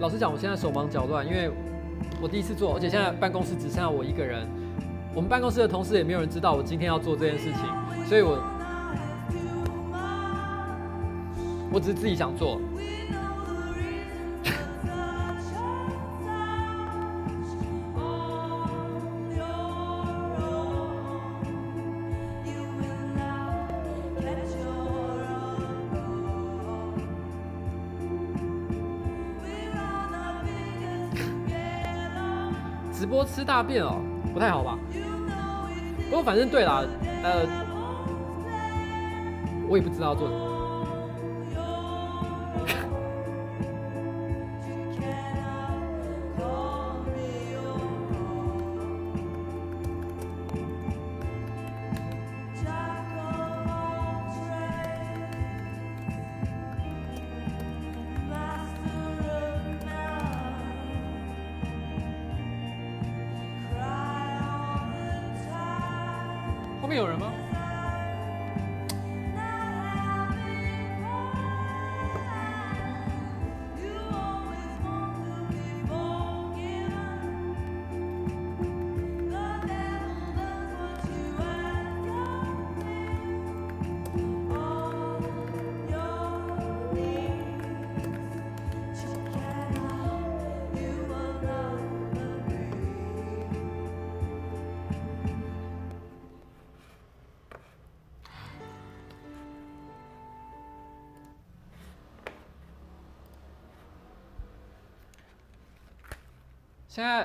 老实讲，我现在手忙脚乱，因为我第一次做，而且现在办公室只剩下我一个人。我们办公室的同事也没有人知道我今天要做这件事情，所以我我只是自己想做。大便哦，不太好吧？不过反正对啦，呃，我也不知道做什么。现在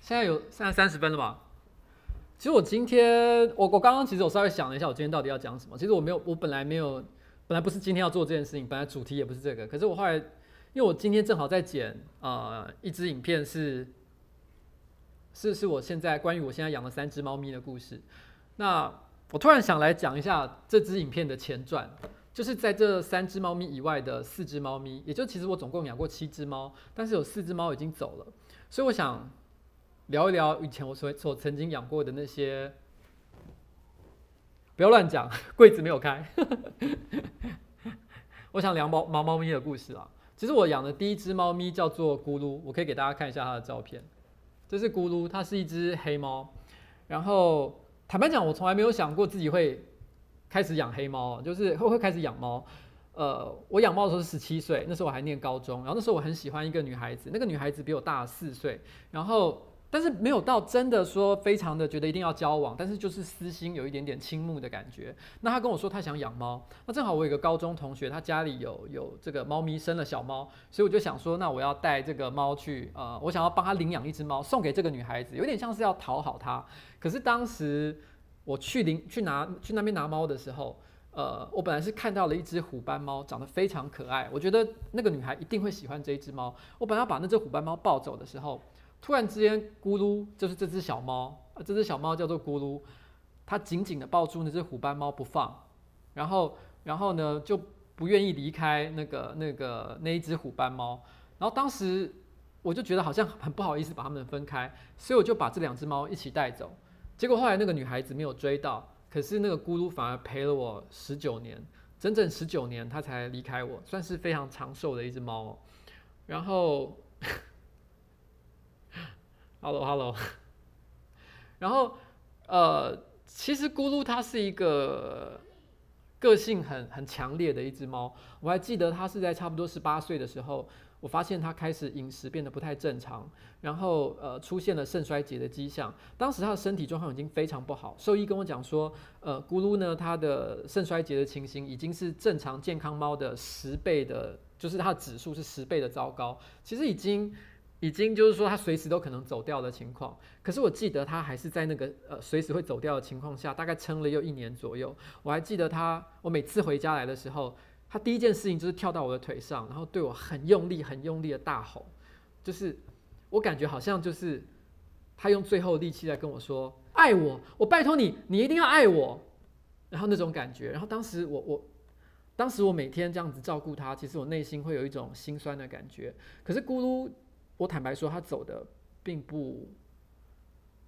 现在有现在三十分了吧？其实我今天我我刚刚其实我稍微想了一下，我今天到底要讲什么？其实我没有，我本来没有，本来不是今天要做这件事情，本来主题也不是这个。可是我后来，因为我今天正好在剪啊、一支影片是，是是我现在关于我现在养了三只猫咪的故事。那我突然想来讲一下这支影片的前传。就是在这三只猫咪以外的四只猫咪，也就其实我总共养过七只猫，但是有四只猫已经走了，所以我想聊一聊以前我所所曾经养过的那些，不要乱讲，柜子没有开。我想聊猫猫猫咪的故事啊。其实我养的第一只猫咪叫做咕噜，我可以给大家看一下它的照片。这是咕噜，它是一只黑猫。然后坦白讲，我从来没有想过自己会。开始养黑猫，就是会会开始养猫。呃，我养猫的时候是十七岁，那时候我还念高中。然后那时候我很喜欢一个女孩子，那个女孩子比我大四岁。然后，但是没有到真的说非常的觉得一定要交往，但是就是私心有一点点倾慕的感觉。那她跟我说她想养猫，那正好我有个高中同学，他家里有有这个猫咪，生了小猫，所以我就想说，那我要带这个猫去，呃，我想要帮他领养一只猫，送给这个女孩子，有点像是要讨好她。可是当时。我去领去拿去那边拿猫的时候，呃，我本来是看到了一只虎斑猫，长得非常可爱，我觉得那个女孩一定会喜欢这一只猫。我本来要把那只虎斑猫抱走的时候，突然之间咕噜，就是这只小猫，这只小猫叫做咕噜，它紧紧的抱住那只虎斑猫不放，然后然后呢就不愿意离开那个那个那一只虎斑猫。然后当时我就觉得好像很不好意思把它们分开，所以我就把这两只猫一起带走。结果后来那个女孩子没有追到，可是那个咕噜反而陪了我十九年，整整十九年，它才离开我，算是非常长寿的一只猫。哦然后，Hello Hello，然后呃，其实咕噜它是一个个性很很强烈的一只猫，我还记得它是在差不多十八岁的时候。我发现他开始饮食变得不太正常，然后呃出现了肾衰竭的迹象。当时他的身体状况已经非常不好，兽医跟我讲说，呃，咕噜呢，它的肾衰竭的情形已经是正常健康猫的十倍的就是它的指数是十倍的糟糕，其实已经已经就是说它随时都可能走掉的情况。可是我记得他还是在那个呃随时会走掉的情况下，大概撑了又一年左右。我还记得他，我每次回家来的时候，他第一件事情就是跳到我的腿上，然后对我很用力、很用力的大吼，就是我感觉好像就是他用最后力气在跟我说：“爱我，我拜托你，你一定要爱我。”然后那种感觉，然后当时我我。当时我每天这样子照顾他，其实我内心会有一种心酸的感觉。可是咕噜，我坦白说，他走的并不，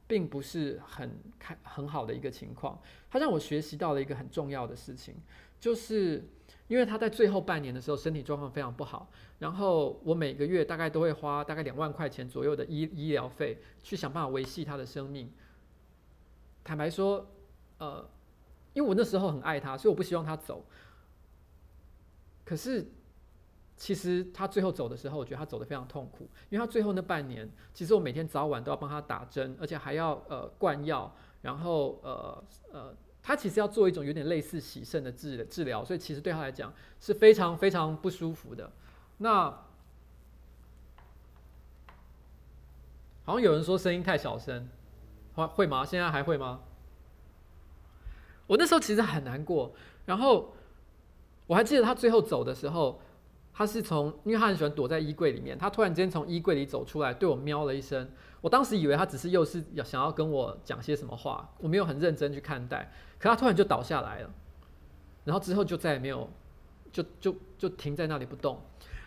并不是很开很好的一个情况。他让我学习到了一个很重要的事情，就是因为他在最后半年的时候身体状况非常不好，然后我每个月大概都会花大概两万块钱左右的医医疗费去想办法维系他的生命。坦白说，呃，因为我那时候很爱他，所以我不希望他走。可是，其实他最后走的时候，我觉得他走得非常痛苦，因为他最后那半年，其实我每天早晚都要帮他打针，而且还要呃灌药，然后呃呃，他其实要做一种有点类似洗肾的治治疗，所以其实对他来讲是非常非常不舒服的。那好像有人说声音太小声，会会吗？现在还会吗？我那时候其实很难过，然后。我还记得他最后走的时候，他是从，因为他很喜欢躲在衣柜里面，他突然间从衣柜里走出来，对我喵了一声。我当时以为他只是又是要想要跟我讲些什么话，我没有很认真去看待。可他突然就倒下来了，然后之后就再也没有，就就就停在那里不动。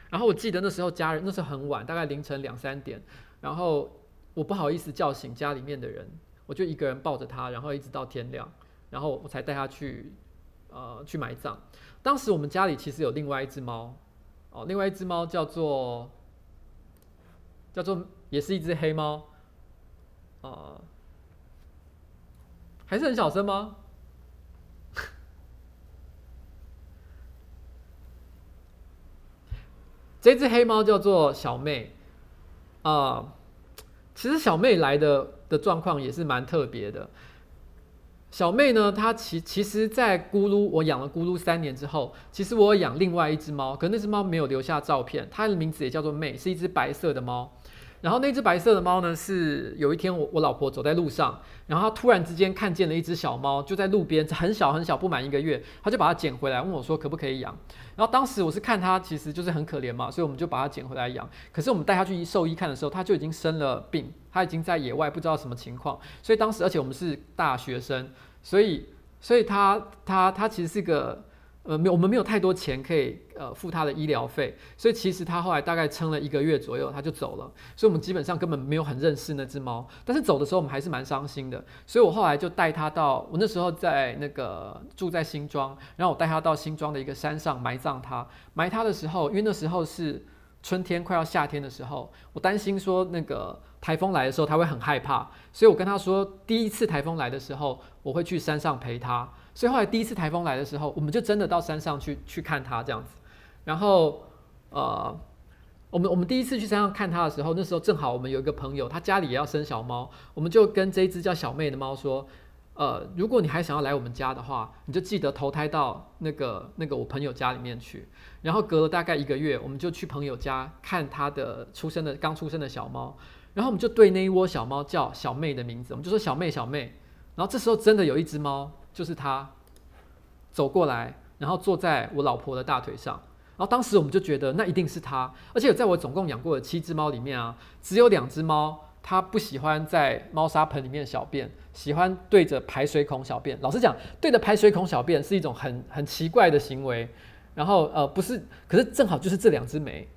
然后我记得那时候家人，那时候很晚，大概凌晨两三点，然后我不好意思叫醒家里面的人，我就一个人抱着他，然后一直到天亮，然后我才带他去。呃，去埋葬。当时我们家里其实有另外一只猫，哦，另外一只猫叫做叫做，也是一只黑猫，呃，还是很小声吗？这只黑猫叫做小妹，啊、其实小妹来的的状况也是蛮特别的。小妹呢，她其其实，在咕噜我养了咕噜三年之后，其实我养另外一只猫，可那只猫没有留下照片，它的名字也叫做妹，是一只白色的猫。然后那只白色的猫呢，是有一天我我老婆走在路上，然后她突然之间看见了一只小猫，就在路边，很小很小，不满一个月，她就把它捡回来，问我说可不可以养。然后当时我是看它其实就是很可怜嘛，所以我们就把它捡回来养。可是我们带它去兽医看的时候，它就已经生了病，它已经在野外不知道什么情况，所以当时而且我们是大学生，所以所以它它它其实是个。呃，没有，我们没有太多钱可以呃付他的医疗费，所以其实他后来大概撑了一个月左右，他就走了。所以我们基本上根本没有很认识那只猫，但是走的时候我们还是蛮伤心的。所以我后来就带他到，我那时候在那个住在新庄，然后我带他到新庄的一个山上埋葬他。埋他的时候，因为那时候是春天快要夏天的时候，我担心说那个台风来的时候他会很害怕，所以我跟他说，第一次台风来的时候，我会去山上陪他。所以后来第一次台风来的时候，我们就真的到山上去去看它这样子。然后，呃，我们我们第一次去山上看它的时候，那时候正好我们有一个朋友，他家里也要生小猫，我们就跟这一只叫小妹的猫说，呃，如果你还想要来我们家的话，你就记得投胎到那个那个我朋友家里面去。然后隔了大概一个月，我们就去朋友家看他的出生的刚出生的小猫，然后我们就对那一窝小猫叫小妹的名字，我们就说小妹小妹。然后这时候真的有一只猫。就是他走过来，然后坐在我老婆的大腿上，然后当时我们就觉得那一定是他，而且在我总共养过的七只猫里面啊，只有两只猫它不喜欢在猫砂盆里面小便，喜欢对着排水孔小便。老实讲，对着排水孔小便是一种很很奇怪的行为。然后呃不是，可是正好就是这两只没，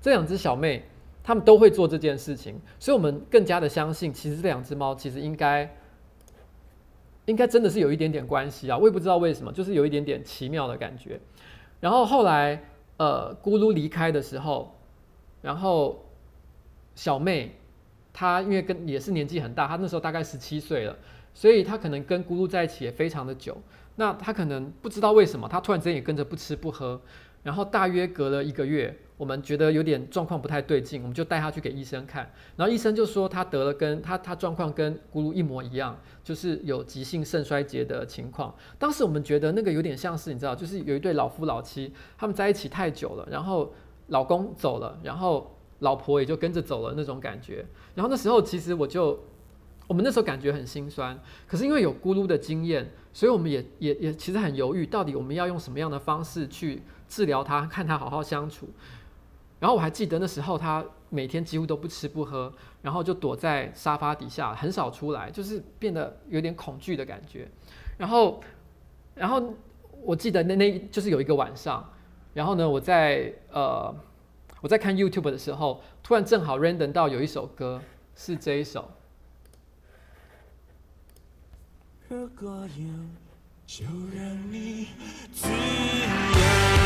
这两只小妹，它们都会做这件事情，所以我们更加的相信，其实这两只猫其实应该。应该真的是有一点点关系啊，我也不知道为什么，就是有一点点奇妙的感觉。然后后来，呃，咕噜离开的时候，然后小妹她因为跟也是年纪很大，她那时候大概十七岁了，所以她可能跟咕噜在一起也非常的久。那她可能不知道为什么，她突然之间也跟着不吃不喝。然后大约隔了一个月，我们觉得有点状况不太对劲，我们就带他去给医生看。然后医生就说他得了跟他他状况跟咕噜一模一样，就是有急性肾衰竭的情况。当时我们觉得那个有点像是你知道，就是有一对老夫老妻，他们在一起太久了，然后老公走了，然后老婆也就跟着走了那种感觉。然后那时候其实我就，我们那时候感觉很心酸。可是因为有咕噜的经验，所以我们也也也其实很犹豫，到底我们要用什么样的方式去治疗他，看他好好相处。然后我还记得那时候他每天几乎都不吃不喝，然后就躲在沙发底下，很少出来，就是变得有点恐惧的感觉。然后，然后我记得那那就是有一个晚上。然后呢，我在呃，我在看 YouTube 的时候，突然正好 random 到有一首歌是这一首。如果有，就让你自由。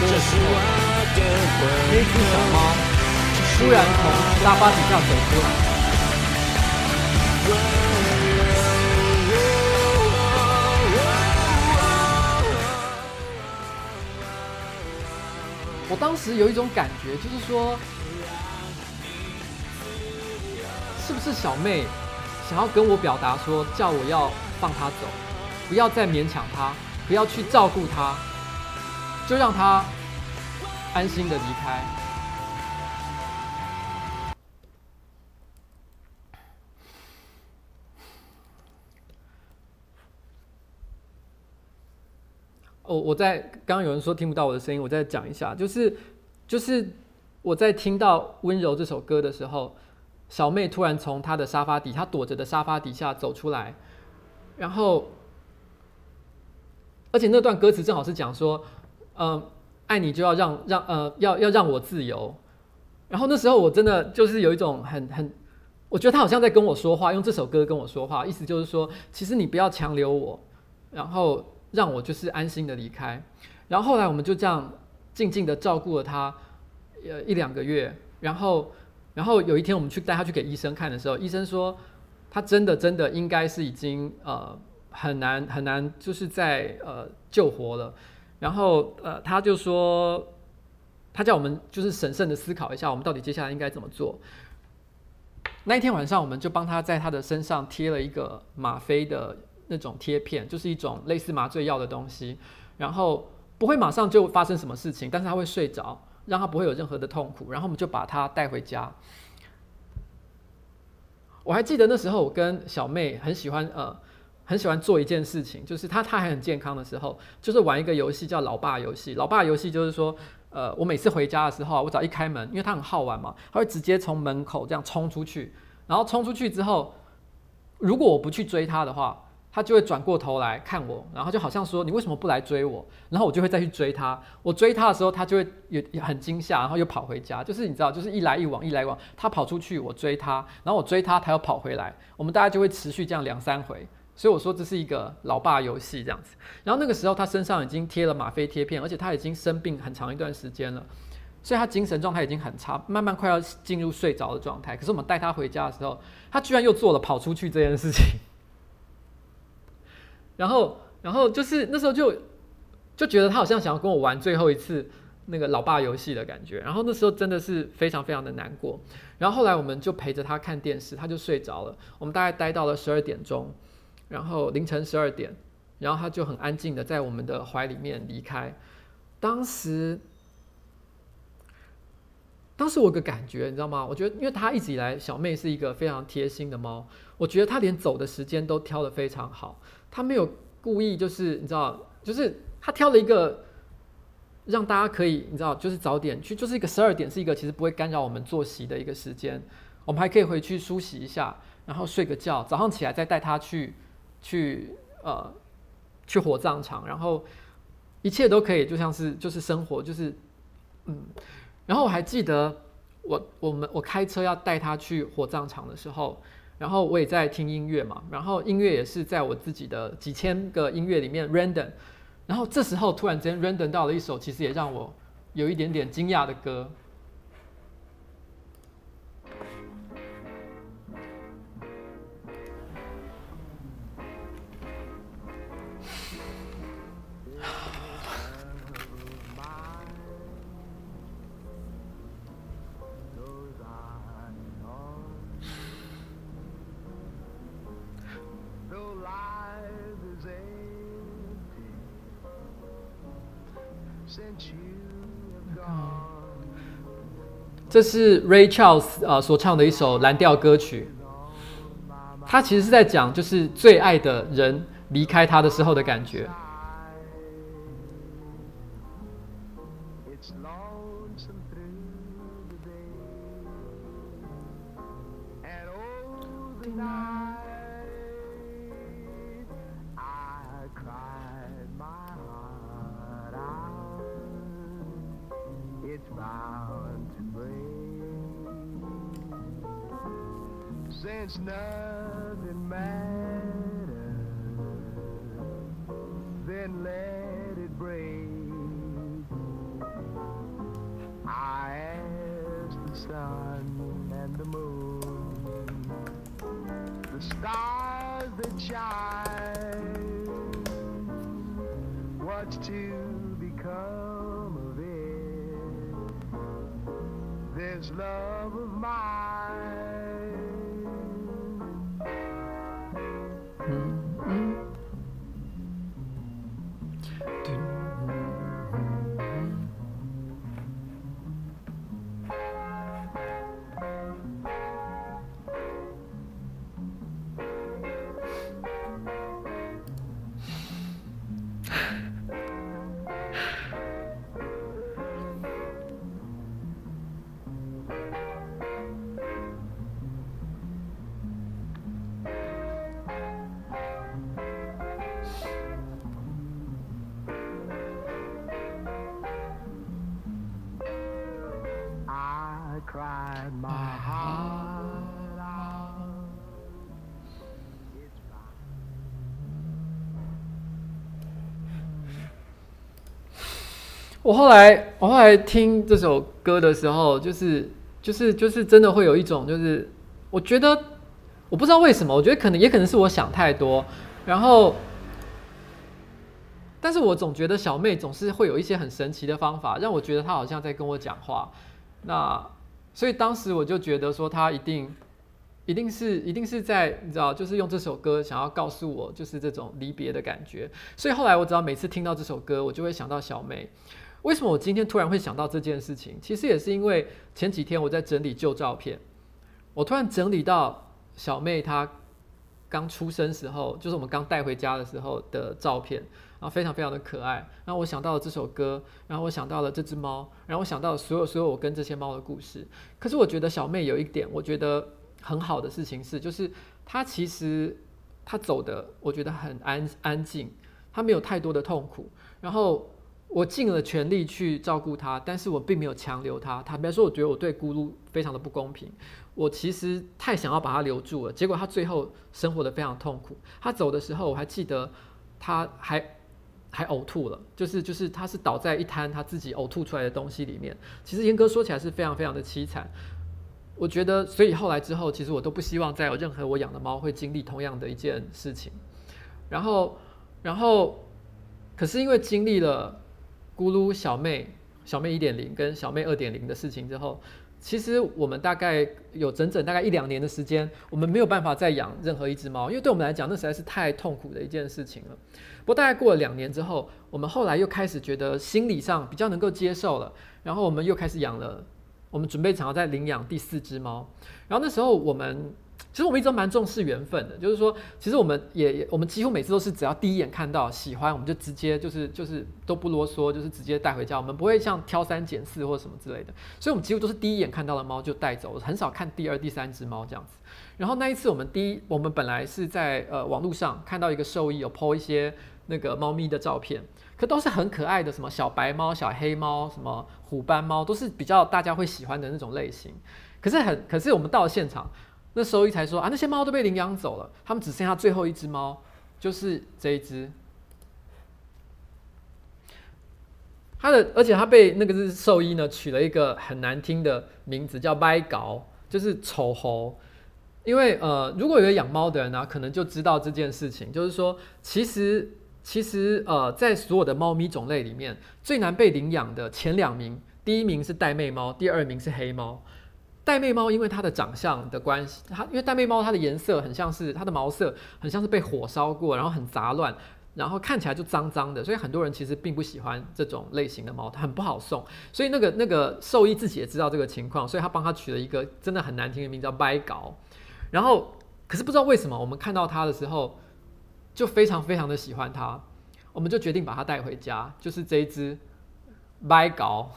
这首歌的时候，那只小猫突然从沙发底下走出来。我当时有一种感觉，就是说，是不是小妹想要跟我表达说，叫我要放她走，不要再勉强她，不要去照顾她。就让他安心的离开。哦，我在刚刚有人说听不到我的声音，我再讲一下，就是就是我在听到《温柔》这首歌的时候，小妹突然从她的沙发底，她躲着的沙发底下走出来，然后，而且那段歌词正好是讲说。嗯，爱你就要让让呃要要让我自由，然后那时候我真的就是有一种很很，我觉得他好像在跟我说话，用这首歌跟我说话，意思就是说，其实你不要强留我，然后让我就是安心的离开。然后后来我们就这样静静的照顾了他，呃一两个月，然后然后有一天我们去带他去给医生看的时候，医生说他真的真的应该是已经呃很难很难就是在呃救活了。然后，呃，他就说，他叫我们就是审慎的思考一下，我们到底接下来应该怎么做。那一天晚上，我们就帮他在他的身上贴了一个吗啡的那种贴片，就是一种类似麻醉药的东西。然后不会马上就发生什么事情，但是他会睡着，让他不会有任何的痛苦。然后我们就把他带回家。我还记得那时候，我跟小妹很喜欢，呃。很喜欢做一件事情，就是他他还很健康的时候，就是玩一个游戏叫老爸游戏。老爸游戏就是说，呃，我每次回家的时候，我只要一开门，因为他很好玩嘛，他会直接从门口这样冲出去，然后冲出去之后，如果我不去追他的话，他就会转过头来看我，然后就好像说你为什么不来追我？然后我就会再去追他。我追他的时候，他就会也很惊吓，然后又跑回家。就是你知道，就是一来一往，一来一往，他跑出去，我追他，然后我追他，他又跑回来，我们大家就会持续这样两三回。所以我说这是一个老爸游戏这样子，然后那个时候他身上已经贴了吗啡贴片，而且他已经生病很长一段时间了，所以他精神状态已经很差，慢慢快要进入睡着的状态。可是我们带他回家的时候，他居然又做了跑出去这件事情，然后，然后就是那时候就就觉得他好像想要跟我玩最后一次那个老爸游戏的感觉，然后那时候真的是非常非常的难过。然后后来我们就陪着他看电视，他就睡着了。我们大概待到了十二点钟。然后凌晨十二点，然后他就很安静的在我们的怀里面离开。当时，当时我个感觉，你知道吗？我觉得，因为他一直以来，小妹是一个非常贴心的猫。我觉得他连走的时间都挑得非常好，他没有故意就是你知道，就是他挑了一个让大家可以你知道，就是早点去，就是一个十二点是一个其实不会干扰我们作息的一个时间，我们还可以回去梳洗一下，然后睡个觉，早上起来再带他去。去呃，去火葬场，然后一切都可以，就像是就是生活，就是嗯。然后我还记得我我们我开车要带他去火葬场的时候，然后我也在听音乐嘛，然后音乐也是在我自己的几千个音乐里面 random，然后这时候突然间 random 到了一首其实也让我有一点点惊讶的歌。这是 Ray Charles 呃所唱的一首蓝调歌曲，他其实是在讲就是最爱的人离开他的时候的感觉。since nothing matters, then let it break. I ask the sun and the moon, the stars that shine, what's to become of it? This love of mine. 我后来，我后来听这首歌的时候，就是，就是，就是真的会有一种，就是我觉得，我不知道为什么，我觉得可能也可能是我想太多，然后，但是我总觉得小妹总是会有一些很神奇的方法，让我觉得她好像在跟我讲话。那所以当时我就觉得说，她一定，一定是，一定是在你知道，就是用这首歌想要告诉我，就是这种离别的感觉。所以后来我只要每次听到这首歌，我就会想到小妹。为什么我今天突然会想到这件事情？其实也是因为前几天我在整理旧照片，我突然整理到小妹她刚出生时候，就是我们刚带回家的时候的照片，然后非常非常的可爱。然后我想到了这首歌，然后我想到了这只猫，然后我想到了所有所有我跟这些猫的故事。可是我觉得小妹有一点我觉得很好的事情是，就是她其实她走的我觉得很安安静，她没有太多的痛苦，然后。我尽了全力去照顾他，但是我并没有强留他。坦白说，我觉得我对咕噜非常的不公平。我其实太想要把他留住了，结果他最后生活得非常痛苦。他走的时候，我还记得他还还呕吐了，就是就是他是倒在一滩他自己呕吐出来的东西里面。其实严格说起来是非常非常的凄惨。我觉得，所以后来之后，其实我都不希望再有任何我养的猫会经历同样的一件事情。然后，然后，可是因为经历了。咕噜小妹、小妹一点零跟小妹二点零的事情之后，其实我们大概有整整大概一两年的时间，我们没有办法再养任何一只猫，因为对我们来讲，那实在是太痛苦的一件事情了。不过大概过了两年之后，我们后来又开始觉得心理上比较能够接受了，然后我们又开始养了，我们准备想要再领养第四只猫，然后那时候我们。其实我们一直都蛮重视缘分的，就是说，其实我们也也，我们几乎每次都是只要第一眼看到喜欢，我们就直接就是就是都不啰嗦，就是直接带回家，我们不会像挑三拣四或者什么之类的，所以我们几乎都是第一眼看到的猫就带走，很少看第二、第三只猫这样子。然后那一次我们第一，我们本来是在呃网络上看到一个兽医有 po 一些那个猫咪的照片，可都是很可爱的，什么小白猫、小黑猫、什么虎斑猫，都是比较大家会喜欢的那种类型。可是很，可是我们到了现场。那兽医才说啊，那些猫都被领养走了，他们只剩下最后一只猫，就是这一只。它的，而且它被那个是兽医呢取了一个很难听的名字，叫歪搞，就是丑猴。因为呃，如果有养猫的人呢、可能就知道这件事情，就是说，其实其实呃，在所有的猫咪种类里面，最难被领养的前两名，第一名是玳瑁猫，第二名是黑猫。玳瑁猫因为它的长相的关系，它因为玳瑁猫它的颜色很像是它的毛色很像是被火烧过，然后很杂乱，然后看起来就脏脏的，所以很多人其实并不喜欢这种类型的猫，它很不好送。所以那个 那个兽医自己也知道这个情况，所以他帮他取了一个真的很难听的名字叫掰搞。然后可是不知道为什么，我们看到它的时候就非常非常的喜欢它，我们就决定把它带回家，就是这一只掰搞。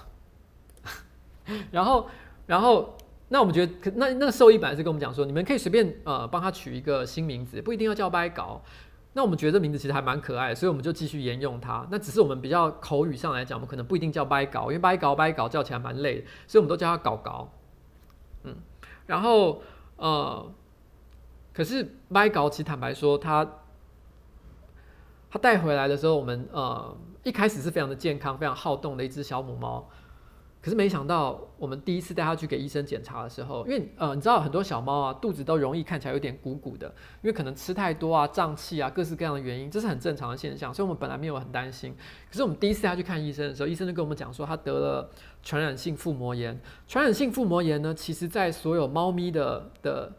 然后然后。那我们觉得，那那个兽医本来是跟我们讲说，你们可以随便呃帮他取一个新名字，不一定要叫掰搞。那我们觉得这名字其实还蛮可爱，所以我们就继续沿用它。那只是我们比较口语上来讲，我们可能不一定叫掰搞，因为掰搞掰搞叫起来蛮累，所以我们都叫它搞搞。嗯，然后呃，可是掰搞其实坦白说，它它带回来的时候，我们呃一开始是非常的健康、非常好动的一只小母猫。可是没想到，我们第一次带它去给医生检查的时候，因为呃，你知道很多小猫啊，肚子都容易看起来有点鼓鼓的，因为可能吃太多啊、胀气啊，各式各样的原因，这是很正常的现象，所以我们本来没有很担心。可是我们第一次带它去看医生的时候，医生就跟我们讲说，它得了传染性腹膜炎。传染性腹膜炎呢，其实在所有猫咪的的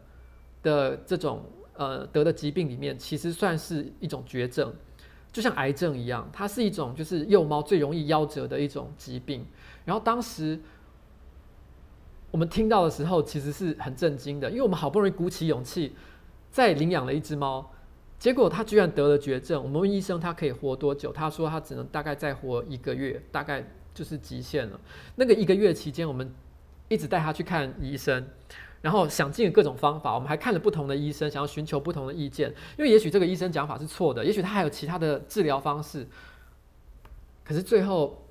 的这种呃得的疾病里面，其实算是一种绝症，就像癌症一样，它是一种就是幼猫最容易夭折的一种疾病。然后当时我们听到的时候，其实是很震惊的，因为我们好不容易鼓起勇气再领养了一只猫，结果它居然得了绝症。我们问医生它可以活多久，他说他只能大概再活一个月，大概就是极限了。那个一个月期间，我们一直带他去看医生，然后想尽各种方法，我们还看了不同的医生，想要寻求不同的意见，因为也许这个医生讲法是错的，也许他还有其他的治疗方式，可是最后。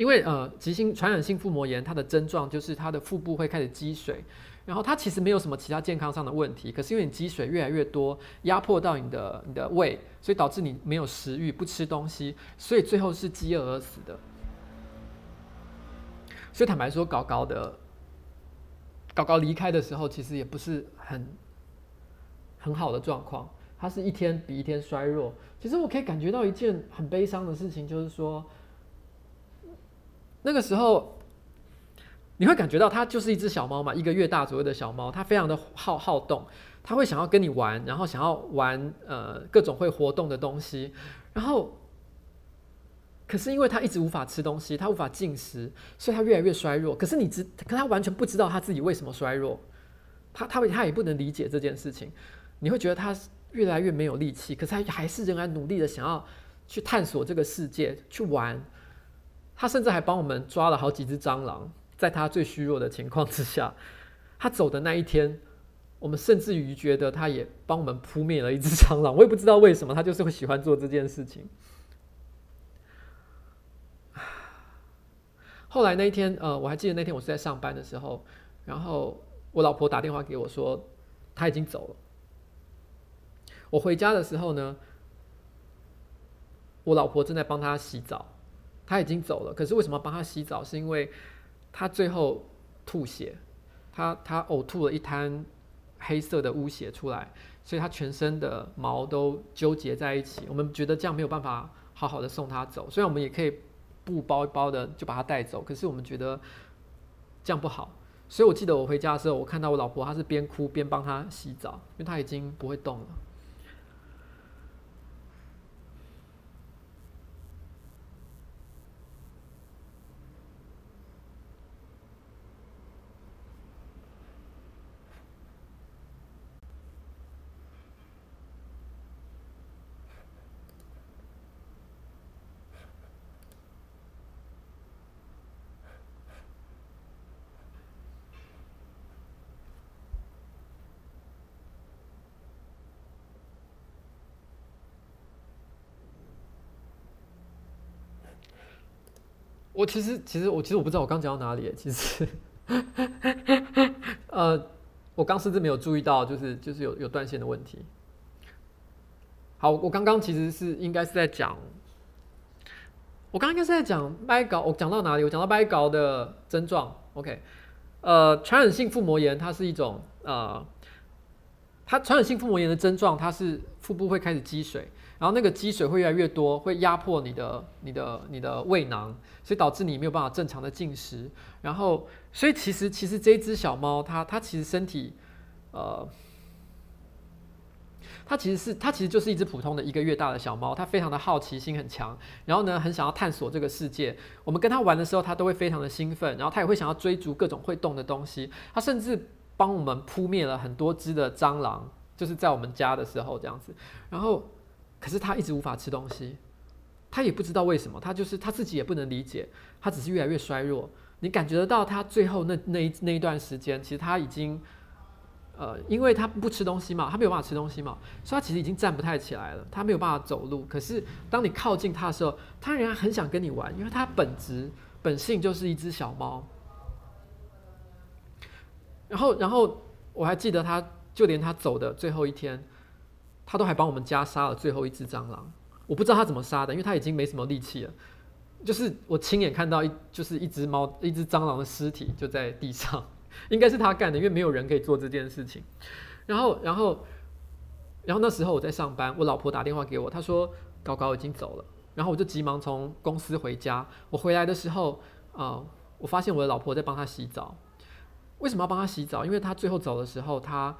因为呃，急性传染性腹膜炎，它的症状就是它的腹部会开始积水，然后它其实没有什么其他健康上的问题，可是因为你积水越来越多，压迫到你的你的胃，所以导致你没有食欲，不吃东西，所以最后是饥饿而死的。所以坦白说，搞搞的，搞搞离开的时候，其实也不是很很好的状况，它是一天比一天衰弱。其实我可以感觉到一件很悲伤的事情，就是说。那个时候，你会感觉到它就是一只小猫嘛，一个月大左右的小猫，它非常的好好动，它会想要跟你玩，然后想要玩呃各种会活动的东西，然后，可是因为它一直无法吃东西，它无法进食，所以它越来越衰弱。可是你知，可它完全不知道它自己为什么衰弱，它它它也不能理解这件事情。你会觉得它越来越没有力气，可是它还是仍然努力的想要去探索这个世界，去玩。他甚至还帮我们抓了好几只蟑螂，在他最虚弱的情况之下，他走的那一天，我们甚至于觉得他也帮我们扑灭了一只蟑螂。我也不知道为什么，他就是会喜欢做这件事情。后来那一天，呃，我还记得那天我是在上班的时候，然后我老婆打电话给我说他已经走了。我回家的时候呢，我老婆正在帮他洗澡。他已经走了，可是为什么要帮他洗澡？是因为他最后吐血，他他呕吐了一滩黑色的污血出来，所以他全身的毛都纠结在一起。我们觉得这样没有办法好好的送他走，虽然我们也可以布包一包的就把他带走，可是我们觉得这样不好。所以我记得我回家的时候，我看到我老婆，她是边哭边帮他洗澡，因为他已经不会动了。我其实，其实我其实我不知道我刚讲到哪里。其实，呃，我刚甚至没有注意到，就是就是有有断线的问题。好，我刚刚其实是应该是在讲，我刚刚应该是在讲掰搞。我讲到哪里？我讲到掰搞的症状。OK，呃，传染性腹膜炎它是一种呃，它传染性腹膜炎的症状，它是腹部会开始积水。然后那个积水会越来越多，会压迫你的、你的、你的胃囊，所以导致你没有办法正常的进食。然后，所以其实其实这只小猫，它它其实身体，呃，它其实是它其实就是一只普通的一个月大的小猫，它非常的好奇心很强，然后呢很想要探索这个世界。我们跟它玩的时候，它都会非常的兴奋，然后它也会想要追逐各种会动的东西。它甚至帮我们扑灭了很多只的蟑螂，就是在我们家的时候这样子。然后，可是他一直无法吃东西，他也不知道为什么，他就是他自己也不能理解，他只是越来越衰弱。你感觉得到他最后那那一那一段时间，其实他已经。呃，因为他不吃东西嘛，他没有办法吃东西嘛，所以他其实已经站不太起来了，他没有办法走路。可是当你靠近他的时候，他仍然很想跟你玩，因为他本质本性就是一只小猫。然后，然后我还记得他，就连他走的最后一天，他都还帮我们家杀了最后一只蟑螂。我不知道他怎么杀的，因为他已经没什么力气了。就是我亲眼看到一，就是一只猫，一只蟑螂的尸体就在地上。应该是他干的，因为没有人可以做这件事情。然后，然后，然后那时候我在上班，我老婆打电话给我，她说高高已经走了。然后我就急忙从公司回家。我回来的时候，啊、我发现我的老婆在帮他洗澡。为什么要帮他洗澡？因为他最后走的时候，他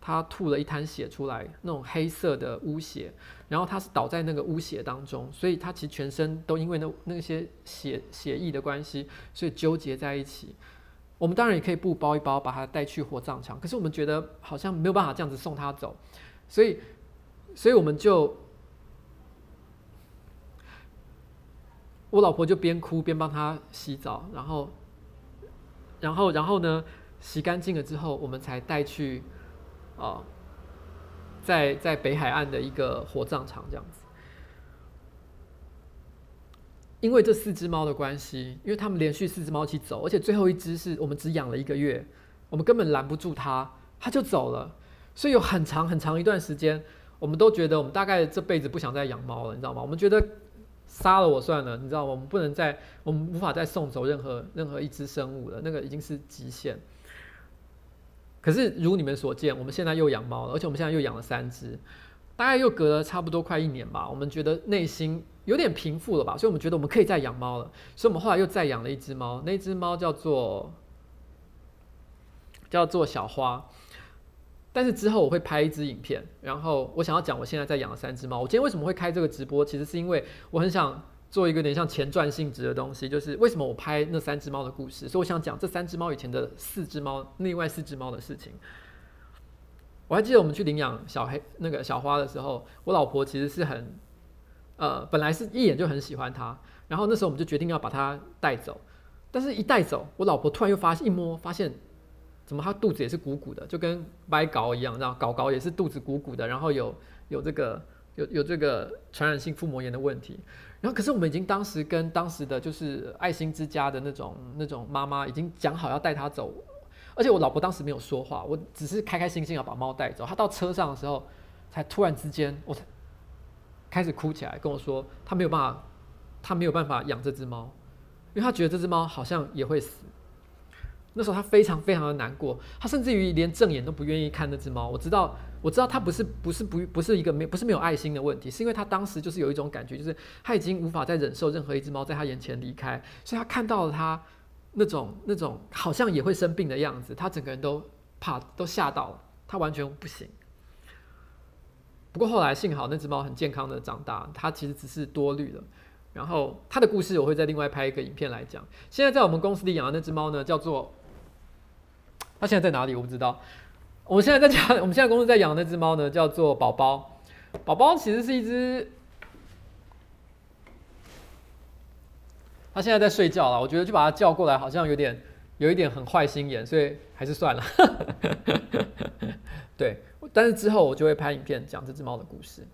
他吐了一滩血出来，那种黑色的污血。然后他是倒在那个污血当中，所以他其实全身都因为那那些血血液的关系，所以纠结在一起。我们当然也可以布包一包，把他带去火葬场。可是我们觉得好像没有办法这样子送他走，所以，所以我们就，我老婆就边哭边帮他洗澡，然后，然后，然后呢，洗干净了之后，我们才带去，啊，在在北海岸的一个火葬场这样子。因为这四只猫的关系，因为他们连续四只猫一起走，而且最后一只是我们只养了一个月，我们根本拦不住它，它就走了。所以有很长很长一段时间，我们都觉得我们大概这辈子不想再养猫了，你知道吗？我们觉得杀了我算了，你知道吗？我们不能再，我们无法再送走任何任何一只生物了，那个已经是极限。可是如你们所见，我们现在又养猫了，而且我们现在又养了三只，大概又隔了差不多快一年吧，我们觉得内心。有点平复了吧，所以我们觉得我们可以再养猫了，所以我们后来又再养了一只猫，那只猫叫做叫做小花。但是之后我会拍一支影片，然后我想要讲我现在在养的三只猫。我今天为什么会开这个直播？其实是因为我很想做一个有点像前传性质的东西，就是为什么我拍那三只猫的故事。所以我想讲这三只猫以前的四只猫，另外四只猫的事情。我还记得我们去领养小黑那个小花的时候，我老婆其实是很。呃，本来是一眼就很喜欢它，然后那时候我们就决定要把它带走，但是一带走，我老婆突然又发现一摸，发现怎么它肚子也是鼓鼓的，就跟白搞一样，然后搞搞也是肚子鼓鼓的，然后有有这个有有这个传染性腹膜炎的问题，然后可是我们已经当时跟当时的就是爱心之家的那种那种妈妈已经讲好要带它走，而且我老婆当时没有说话，我只是开开心心要把猫带走，她到车上的时候才突然之间我才。开始哭起来，跟我说她没有办法，她没有办法养这只猫，因为她觉得这只猫好像也会死。那时候他非常非常的难过，他甚至于连正眼都不愿意看那只猫。我知道，我知道他不是不是不不是一个没不是没有爱心的问题，是因为他当时就是有一种感觉，就是他已经无法再忍受任何一只猫在他眼前离开，所以他看到了他那种那种好像也会生病的样子，他整个人都怕都吓到了，他完全不行。不过后来幸好那只猫很健康的长大，它其实只是多虑了。然后它的故事我会再另外拍一个影片来讲。现在在我们公司里养的那只猫呢，叫做……它现在在哪里？我不知道。我们现在在家，我们现在公司在养那只猫呢，叫做宝宝。宝宝其实是一只……它现在在睡觉了。我觉得就把它叫过来，好像有点有一点很坏心眼，所以还是算了。对。但是之后我就会拍影片讲这只猫的故事。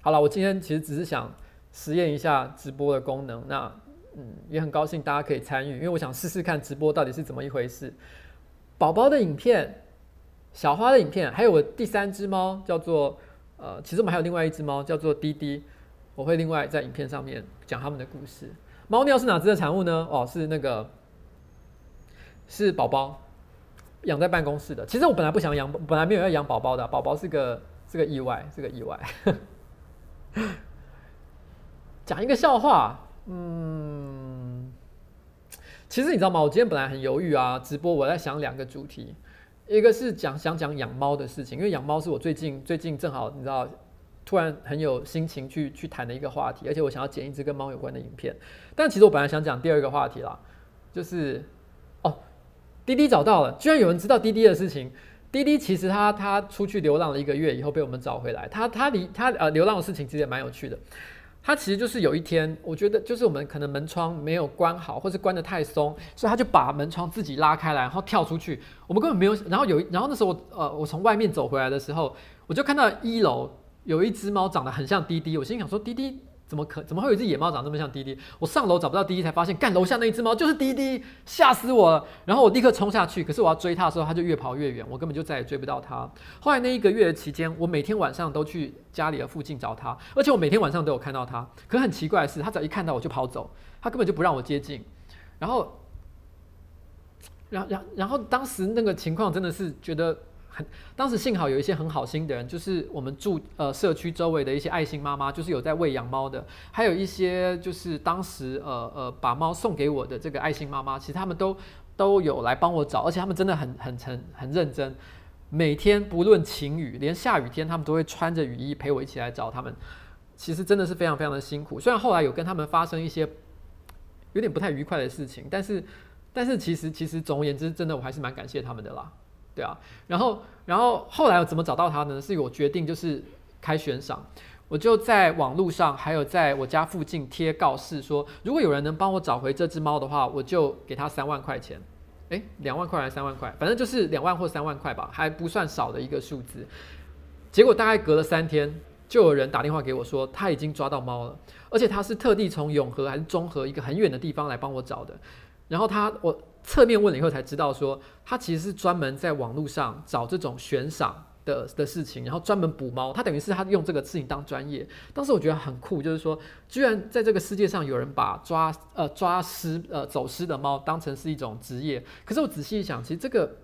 好了，我今天其实只是想实验一下直播的功能，那嗯也很高兴大家可以参与，因为我想试试看直播到底是怎么一回事。宝宝的影片、小花的影片，还有我第三只猫叫做呃，其实我们还有另外一只猫叫做滴滴，我会另外在影片上面讲他们的故事。猫尿是哪只的产物呢？哦，是那个是宝宝。养在办公室的，其实我本来不想养，本来没有要养宝宝的，宝宝是个是个意外，是个意外。讲一个笑话，嗯，其实你知道吗？我今天本来很犹豫啊，直播我在想两个主题，一个是讲想讲养猫的事情，因为养猫是我最近最近正好你知道，突然很有心情去去谈的一个话题，而且我想要剪一支跟猫有关的影片。但其实我本来想讲第二个话题啦，就是哦，滴滴找到了，居然有人知道滴滴的事情。滴滴其实他他出去流浪了一个月以后被我们找回来，他他离他呃流浪的事情其实也蛮有趣的。它其实就是有一天，我觉得就是我们可能门窗没有关好，或是关得太松，所以它就把门窗自己拉开来，然后跳出去。我们根本没有，然后有，然后那时候我呃，我从外面走回来的时候，我就看到一楼有一只猫长得很像滴滴，我心想说滴滴。怎么可怎么会有一只野猫长这么像滴滴？我上楼找不到滴滴，才发现干楼下那一只猫就是滴滴，吓死我了。然后我立刻冲下去，可是我要追它的时候，它就越跑越远，我根本就再也追不到它。后来那一个月的期间，我每天晚上都去家里的附近找它，而且我每天晚上都有看到它。可很奇怪的是，它只要一看到我就跑走，它根本就不让我接近。然后，然然然后当时那个情况真的是觉得。很，当时幸好有一些很好心的人，就是我们住呃社区周围的一些爱心妈妈，就是有在喂养猫的，还有一些就是当时呃呃把猫送给我的这个爱心妈妈，其实他们都都有来帮我找，而且他们真的很很很很认真，每天不论晴雨，连下雨天他们都会穿着雨衣陪我一起来找他们，其实真的是非常非常的辛苦。虽然后来有跟他们发生一些有点不太愉快的事情，但是但是其实其实总而言之，真的我还是蛮感谢他们的啦。对啊，然后，然后后来我怎么找到他呢？是我决定就是开悬赏，我就在网络上，还有在我家附近贴告示说，如果有人能帮我找回这只猫的话，我就给他三万块钱。诶，两万块还是三万块？反正就是两万或三万块吧，还不算少的一个数字。结果大概隔了三天，就有人打电话给我说，他已经抓到猫了，而且他是特地从永和还是中和一个很远的地方来帮我找的。然后他我。侧面问了以后才知道，说他其实是专门在网络上找这种悬赏的的事情，然后专门捕猫。他等于是他用这个事情当专业。当时我觉得很酷，就是说，居然在这个世界上有人把抓呃抓失呃走失的猫当成是一种职业。可是我仔细一想，其实这个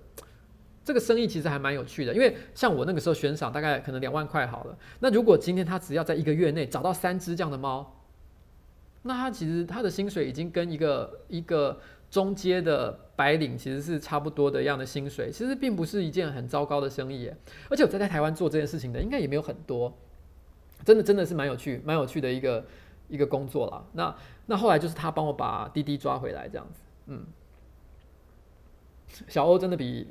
这个生意其实还蛮有趣的，因为像我那个时候悬赏大概可能两万块好了。那如果今天他只要在一个月内找到三只这样的猫，那他其实他的薪水已经跟一个一个。中阶的白领其实是差不多的样的薪水，其实并不是一件很糟糕的生意，而且我在在台湾做这件事情的应该也没有很多，真的真的是蛮有趣、蛮有趣的一个一个工作啦。那那后来就是他帮我把滴滴抓回来这样子，嗯，小欧真的比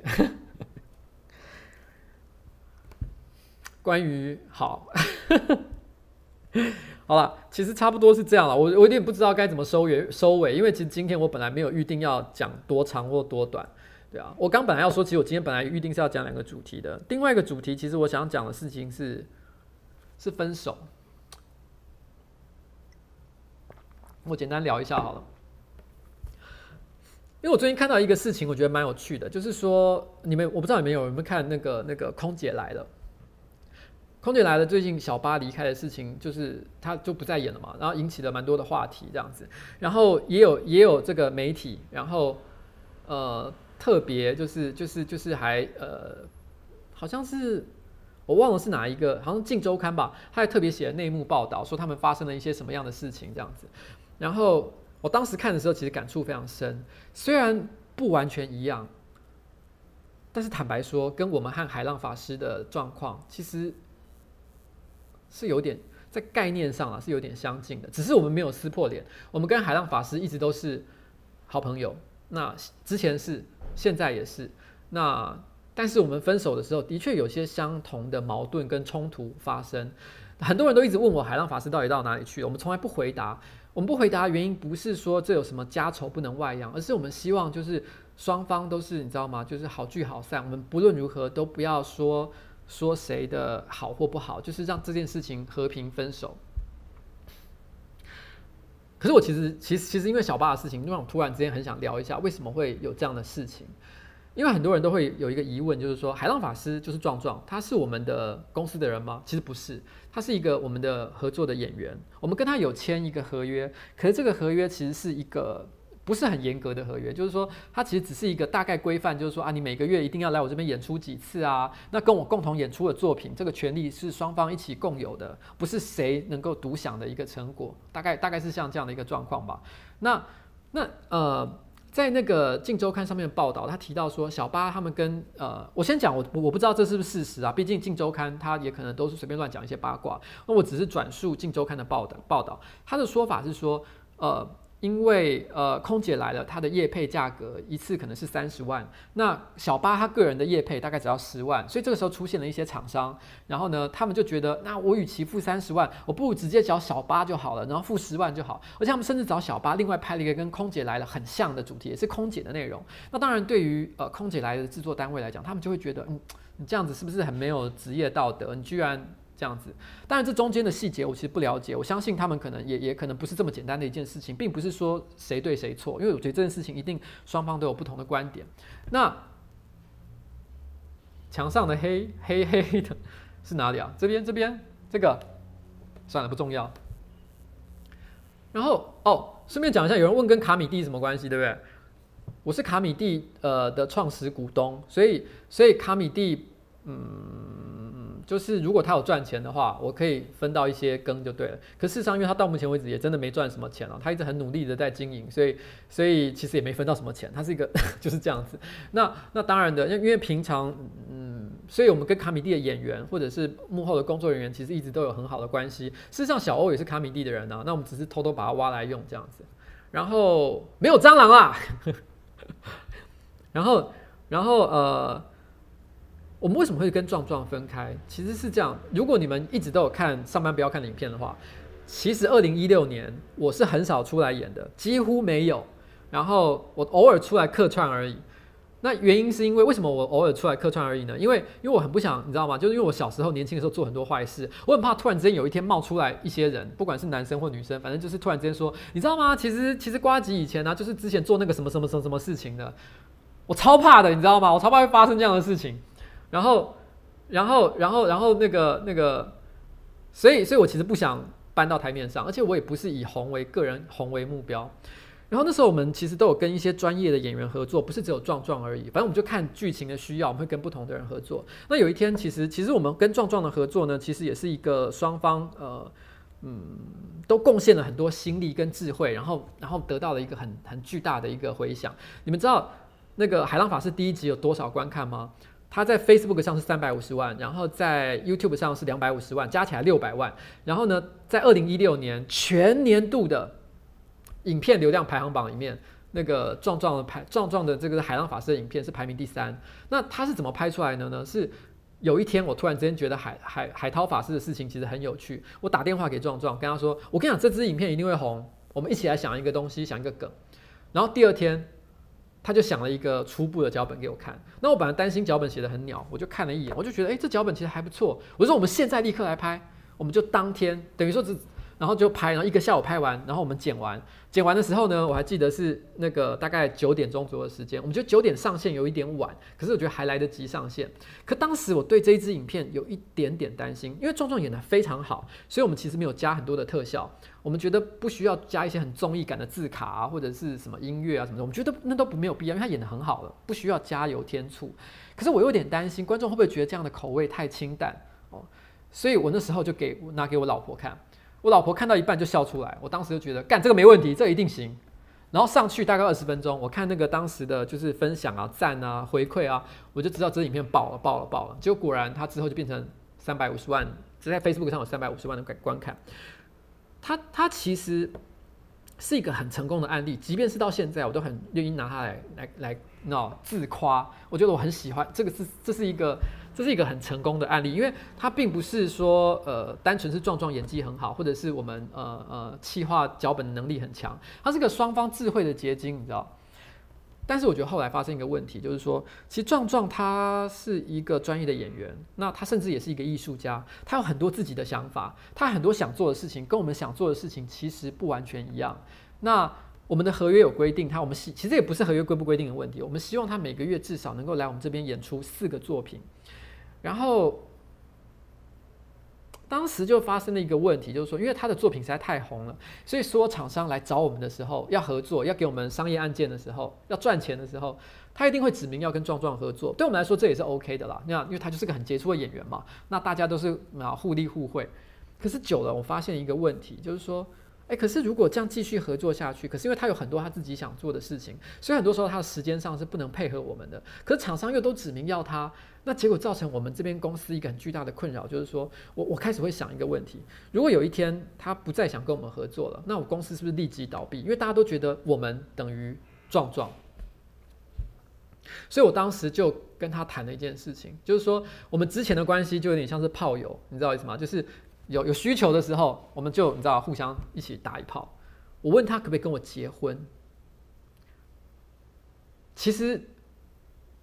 关于好。好了，其实差不多是这样了。我我有点不知道该怎么收尾收尾，因为其实今天我本来没有预定要讲多长或多短，对啊。我刚本来要说，其实我今天本来预定是要讲两个主题的。另外一个主题，其实我想讲的事情是是分手。我简单聊一下好了，因为我最近看到一个事情，我觉得蛮有趣的，就是说你们我不知道你们有没有看那个那个空姐来了。空姐来了，最近小八离开的事情，就是他就不再演了嘛，然后引起了蛮多的话题这样子，然后也有也有这个媒体，然后呃特别就是就是就是还呃好像是我忘了是哪一个，好像《镜周刊》吧，他还特别写了内幕报道，说他们发生了一些什么样的事情这样子，然后我当时看的时候，其实感触非常深，虽然不完全一样，但是坦白说，跟我们和海浪法师的状况其实。是有点在概念上啊，是有点相近的，只是我们没有撕破脸。我们跟海浪法师一直都是好朋友，那之前是，现在也是。那但是我们分手的时候，的确有些相同的矛盾跟冲突发生。很多人都一直问我海浪法师到底到哪里去，我们从来不回答。我们不回答原因不是说这有什么家丑不能外扬，而是我们希望就是双方都是你知道吗？就是好聚好散。我们不论如何都不要说。说谁的好或不好，就是让这件事情和平分手。可是我其实，其实，其实因为小八的事情，让我突然之间很想聊一下，为什么会有这样的事情？因为很多人都会有一个疑问，就是说，海浪法师就是壮壮，他是我们的公司的人吗？其实不是，他是一个我们的合作的演员，我们跟他有签一个合约，可是这个合约其实是一个。不是很严格的合约，就是说，它其实只是一个大概规范，就是说啊，你每个月一定要来我这边演出几次啊，那跟我共同演出的作品，这个权利是双方一起共有的，不是谁能够独享的一个成果，大概大概是像这样的一个状况吧。那那呃，在那个《镜周刊》上面的报道，他提到说，小八他们跟呃，我先讲我我不知道这是不是事实啊，毕竟《镜周刊》他也可能都是随便乱讲一些八卦，那我只是转述《镜周刊》的报道报道，他的说法是说，呃。因为呃，空姐来了，她的业配价格一次可能是三十万，那小八他个人的业配大概只要十万，所以这个时候出现了一些厂商，然后呢，他们就觉得，那我与其付三十万，我不如直接找小八就好了，然后付十万就好，而且他们甚至找小八另外拍了一个跟空姐来了很像的主题，也是空姐的内容。那当然，对于呃空姐来的制作单位来讲，他们就会觉得，嗯，你这样子是不是很没有职业道德？你居然。这样子，当然这中间的细节我其实不了解，我相信他们可能也也可能不是这么简单的一件事情，并不是说谁对谁错，因为我觉得这件事情一定双方都有不同的观点。那墙上的黑黑黑的是哪里啊？这边这边这个算了，不重要。然后哦，顺便讲一下，有人问跟卡米蒂什么关系，对不对？我是卡米蒂呃的创始股东，所以所以卡米蒂嗯。就是如果他有赚钱的话，我可以分到一些羹就对了。可事实上，因为他到目前为止也真的没赚什么钱了，他一直很努力的在经营，所以所以其实也没分到什么钱。他是一个 就是这样子。那那当然的，因因为平常嗯，所以我们跟卡米蒂的演员或者是幕后的工作人员其实一直都有很好的关系。事实上，小欧也是卡米蒂的人啊。那我们只是偷偷把他挖来用这样子。然后没有蟑螂啊。然后然后呃。我们为什么会跟壮壮分开？其实是这样，如果你们一直都有看上班不要看的影片的话，其实二零一六年我是很少出来演的，几乎没有。然后我偶尔出来客串而已。那原因是因为为什么我偶尔出来客串而已呢？因为因为我很不想，你知道吗？就是因为我小时候年轻的时候做很多坏事，我很怕突然之间有一天冒出来一些人，不管是男生或女生，反正就是突然之间说，你知道吗？其实其实瓜吉以前呢、就是之前做那个什么什么什么什么事情的，我超怕的，你知道吗？我超怕会发生这样的事情。然后，然后，然后，然后那个那个，所以，所以我其实不想搬到台面上，而且我也不是以红为个人红为目标。然后那时候我们其实都有跟一些专业的演员合作，不是只有壮壮而已。反正我们就看剧情的需要，我们会跟不同的人合作。那有一天，其实其实我们跟壮壮的合作呢，其实也是一个双方呃嗯都贡献了很多心力跟智慧，然后然后得到了一个很很巨大的一个回响。你们知道那个《海浪法师》第一集有多少观看吗？他在 Facebook 上是三百五十万，然后在 YouTube 上是两百五十万，加起来六百万。然后呢，在二零一六年全年度的影片流量排行榜里面，那个壮壮的排壮壮的这个海浪法师的影片是排名第三。那他是怎么拍出来的呢？是有一天我突然之间觉得海海海涛法师的事情其实很有趣，我打电话给壮壮，跟他说：“我跟你讲，这支影片一定会红，我们一起来想一个东西，想一个梗。”然后第二天。他就想了一个初步的脚本给我看，那我本来担心脚本写的很鸟，我就看了一眼，我就觉得，哎，这脚本其实还不错。我就说我们现在立刻来拍，我们就当天，等于说只。然后就拍，然后一个下午拍完，然后我们剪完，剪完的时候呢，我还记得是那个大概九点钟左右的时间。我们觉得九点上线有一点晚，可是我觉得还来得及上线。可当时我对这一支影片有一点点担心，因为壮壮演得非常好，所以我们其实没有加很多的特效。我们觉得不需要加一些很综艺感的字卡啊，或者是什么音乐啊什么的，我们觉得那都不没有必要，因为他演得很好了，不需要加油添醋。可是我有点担心观众会不会觉得这样的口味太清淡哦，所以我那时候就给拿给我老婆看。我老婆看到一半就笑出来，我当时就觉得干这个没问题，这一定行。然后上去大概二十分钟，我看那个当时的就是分享啊、赞啊、回馈啊，我就知道这影片爆了、爆了、爆了。结果果然，它之后就变成三百五十万，只在 Facebook 上有三百五十万的观观看。它它其实是一个很成功的案例，即便是到现在，我都很愿意拿它来来来，no, 自夸。我觉得我很喜欢这个是这是一个。这是一个很成功的案例，因为它并不是说呃单纯是壮壮演技很好，或者是我们呃呃气化脚本能力很强，它是个双方智慧的结晶，你知道。但是我觉得后来发生一个问题，就是说，其实壮壮他是一个专业的演员，那他甚至也是一个艺术家，他有很多自己的想法，他很多想做的事情跟我们想做的事情其实不完全一样。那我们的合约有规定，他我们希其实也不是合约规不规定的问题，我们希望他每个月至少能够来我们这边演出四个作品。然后，当时就发生了一个问题，就是说，因为他的作品实在太红了，所以说厂商来找我们的时候，要合作，要给我们商业案件的时候，要赚钱的时候，他一定会指明要跟壮壮合作。对我们来说，这也是 OK 的啦。那因为他就是个很杰出的演员嘛，那大家都是啊互利互惠。可是久了，我发现一个问题，就是说，哎，可是如果这样继续合作下去，可是因为他有很多他自己想做的事情，所以很多时候他的时间上是不能配合我们的。可是厂商又都指明要他，那结果造成我们这边公司一个很巨大的困扰，就是说我我开始会想一个问题：如果有一天他不再想跟我们合作了，那我公司是不是立即倒闭？因为大家都觉得我们等于壮壮。所以我当时就跟他谈了一件事情，就是说我们之前的关系就有点像是炮友，你知道意思吗？就是。有有需求的时候，我们就你知道互相一起打一炮。我问他可不可以跟我结婚？其实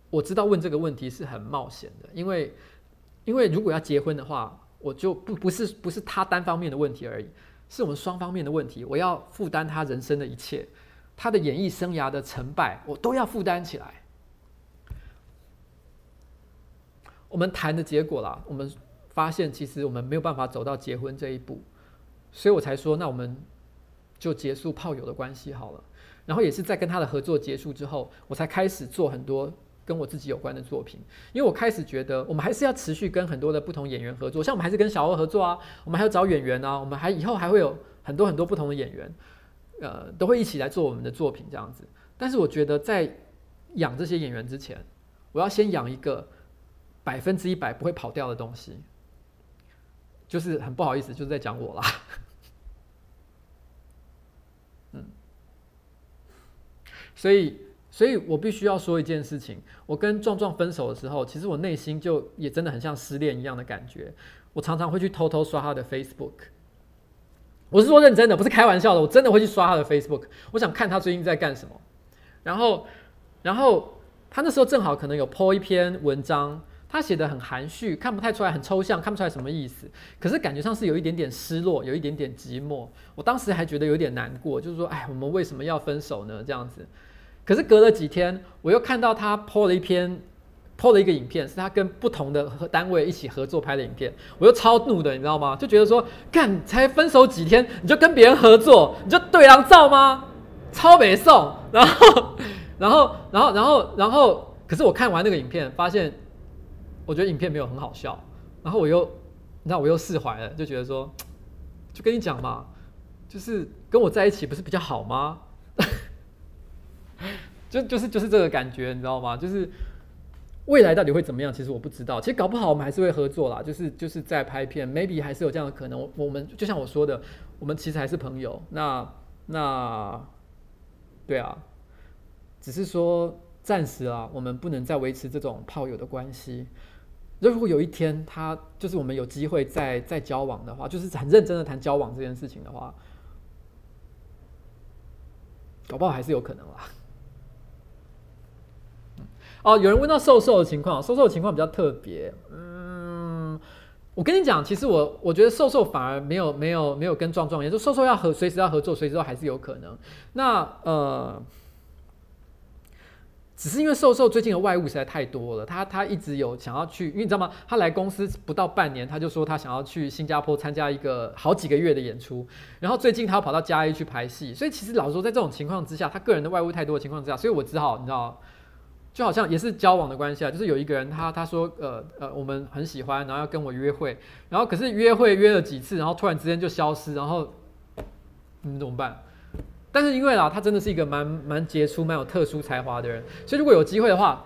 我知道问这个问题是很冒险的，因为因为如果要结婚的话，我就不不是不是他单方面的问题而已，是我们双方面的问题。我要负担他人生的一切，他的演艺生涯的成败，我都要负担起来。我们谈的结果啦，我们。发现其实我们没有办法走到结婚这一步，所以我才说，那我们就结束炮友的关系好了。然后也是在跟他的合作结束之后，我才开始做很多跟我自己有关的作品。因为我开始觉得，我们还是要持续跟很多的不同演员合作，像我们还是跟小欧合作啊，我们还要找演员啊，我们还以后还会有很多很多不同的演员，呃，都会一起来做我们的作品这样子。但是我觉得，在养这些演员之前，我要先养一个百分之一百不会跑掉的东西。就是很不好意思，就是在讲我啦。嗯，所以，所以我必须要说一件事情：我跟壮壮分手的时候，其实我内心就也真的很像失恋一样的感觉。我常常会去偷偷刷他的 Facebook，我是说认真的，不是开玩笑的，我真的会去刷他的 Facebook。我想看他最近在干什么。然后，然后他那时候正好可能有 po 一篇文章。他写的很含蓄，看不太出来，很抽象，看不出来什么意思。可是感觉上是有一点点失落，有一点点寂寞。我当时还觉得有点难过，就是说，哎，我们为什么要分手呢？这样子。可是隔了几天，我又看到他 po 了一篇，po 了一个影片，是他跟不同的单位一起合作拍的影片。我又超怒的，你知道吗？就觉得说，干，才分手几天，你就跟别人合作，你就对狼照吗？超北宋。然后，然后，然后，然后，然后，可是我看完那个影片，发现。我觉得影片没有很好笑，然后我又，你知道我又释怀了，就觉得说，就跟你讲嘛，就是跟我在一起不是比较好吗？就就是就是这个感觉，你知道吗？就是未来到底会怎么样？其实我不知道。其实搞不好我们还是会合作啦，就是就是在拍片，maybe 还是有这样的可能。我们就像我说的，我们其实还是朋友。那那，对啊，只是说暂时啊，我们不能再维持这种炮友的关系。如果有一天他就是我们有机会再再交往的话，就是很认真的谈交往这件事情的话，搞不好还是有可能啦。哦，有人问到瘦瘦的情况，瘦瘦的情况比较特别。嗯，我跟你讲，其实我我觉得瘦瘦反而没有没有没有跟壮壮一样，就瘦瘦要合随时要合作，随时都还是有可能。那呃。只是因为瘦瘦最近的外务实在太多了，他他一直有想要去，因为你知道吗？他来公司不到半年，他就说他想要去新加坡参加一个好几个月的演出，然后最近他要跑到嘉义去拍戏，所以其实老实说，在这种情况之下，他个人的外务太多的情况之下，所以我只好你知道，就好像也是交往的关系啊，就是有一个人他他说呃呃我们很喜欢，然后要跟我约会，然后可是约会约了几次，然后突然之间就消失，然后你怎么办？但是因为啦，他真的是一个蛮蛮杰出、蛮有特殊才华的人，所以如果有机会的话，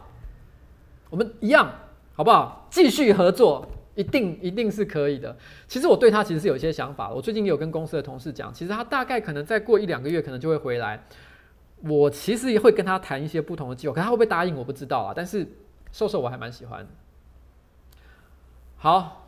我们一样好不好？继续合作，一定一定是可以的。其实我对他其实是有一些想法，我最近有跟公司的同事讲，其实他大概可能再过一两个月，可能就会回来。我其实也会跟他谈一些不同的计划，可他会不会答应我不知道啊。但是瘦瘦我还蛮喜欢。好，